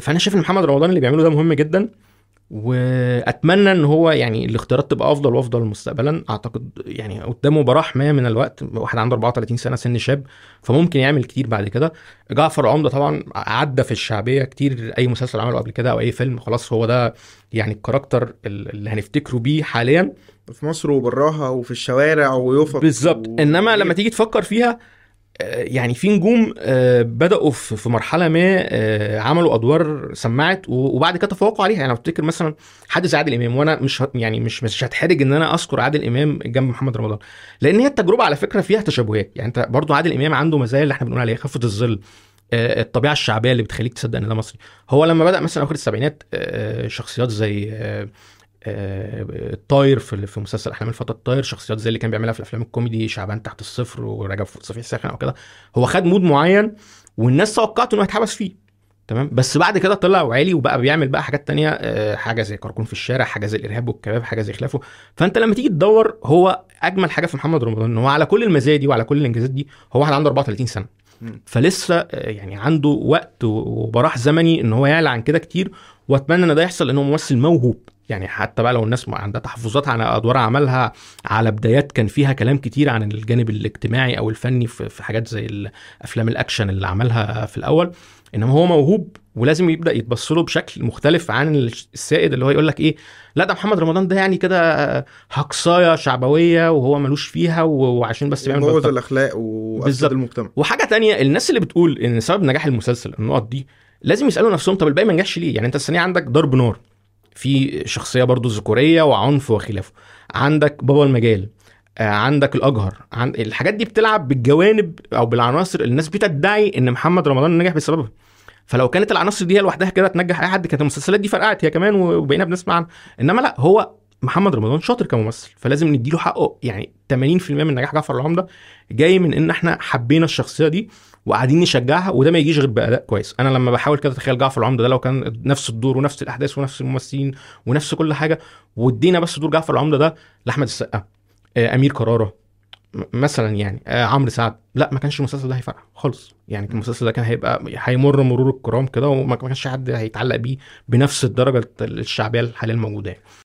فأنا شايف إن محمد رمضان اللي بيعمله ده مهم جدا وأتمنى إن هو يعني الاختيارات تبقى أفضل وأفضل مستقبلا. أعتقد يعني قدامه براح ما من الوقت واحد عنده 34 سنة سن شاب فممكن يعمل كتير بعد كده. جعفر عمدة طبعا عدى في الشعبية كتير أي مسلسل عمله قبل كده أو أي فيلم خلاص هو ده يعني الكاركتر اللي هنفتكره بيه حاليا. في مصر وبراها وفي الشوارع ويوفق. بالظبط. و... انما لما تيجي تفكر فيها يعني في نجوم آه، بدأوا في مرحلة ما آه، عملوا أدوار سمعت وبعد كده تفوقوا عليها. يعني افتكر مثلا حد زي عادل إمام وأنا مش يعني مش مش هتحرج إن أنا أذكر عادل إمام جنب محمد رمضان لأن هي التجربة على فكرة فيها تشابهات. يعني أنت برضو عادل إمام عنده مزايا اللي إحنا بنقول عليها خفة الظل الطبيعة الشعبية اللي بتخليك تصدق إن ده مصري. هو لما بدأ مثلا اخر السبعينات شخصيات زي الطاير في في مسلسل أحلام الفتى الطاير شخصيات زي اللي كان بيعملها في الأفلام الكوميدي شعبان تحت الصفر ورجب صفي الساخن أو كده. هو خد مود معين والناس توقعت انه هيتحبس فيه تمام؟ بس بعد كده طلع وعالي وبقى بيعمل بقى حاجات تانية آه، حاجة زي كركون في الشارع حاجة زي الإرهاب والكباب حاجة زي خلافه. فأنت لما تيجي تدور هو أجمل حاجة في محمد رمضان إن هو على كل المزايا دي وعلى كل الإنجازات دي هو واحد عنده 34 سنة. فلسه آه، يعني عنده وقت وبراح زمني إن هو يعلى عن كده كتير وأتمنى إن ده يحصل لأنه ممثل موهوب. يعني حتى بقى لو الناس عندها تحفظات على أدوار عملها على بدايات كان فيها كلام كتير عن الجانب الاجتماعي أو الفني في حاجات زي الافلام الأكشن اللي عملها في الأول. إنما هو موهوب ولازم يبدأ يتبص له بشكل مختلف عن السائد اللي هو يقول لك إيه لا ده محمد رمضان ده يعني كده هقصاية شعبوية وهو ملوش فيها وعشان بس بيعمل بوظ الأخلاق وافسد المجتمع. وحاجة تانية الناس اللي بتقول إن سبب نجاح المسلسل النقط دي لازم يسألوا نفسهم طب الباقي ما نجحش ليه؟ يعني أنت السنة عندك ضرب نار. في شخصية برضو ذكورية وعنف وخلافه. عندك بابا المجال آه، عندك الأجهر عند الحاجات دي بتلعب بالجوانب أو بالعناصر الناس بتدعي إن محمد رمضان نجح بسببها. فلو كانت العناصر دي لوحدها كده تنجح أي حد كانت المسلسلات دي فرقعت هي كمان وبقينا بنسمع عنها إنما لأ هو محمد رمضان شاطر كممثل فلازم نديله حقه. يعني 80% من نجاح جعفر العمدة جاي من إن إحنا حبينا الشخصية دي وقاعدين نشجعها وده ما يجيش غير بأداء كويس. أنا لما بحاول كده أتخيل جعفر العمدة ده لو كان نفس الدور ونفس الأحداث ونفس الممثلين ونفس كل حاجة وادينا بس دور جعفر العمدة ده لأحمد السقا آه، أمير كرارة مثلا يعني آه عمرو سعد. لا ما كانش المسلسل ده هيفرق خالص. يعني المسلسل ده كان هيبقى هيمر مرور الكرام كده وما كانش حد هيتعلق بيه بنفس الدرجة الشعبية الحالية الموجودة يعني.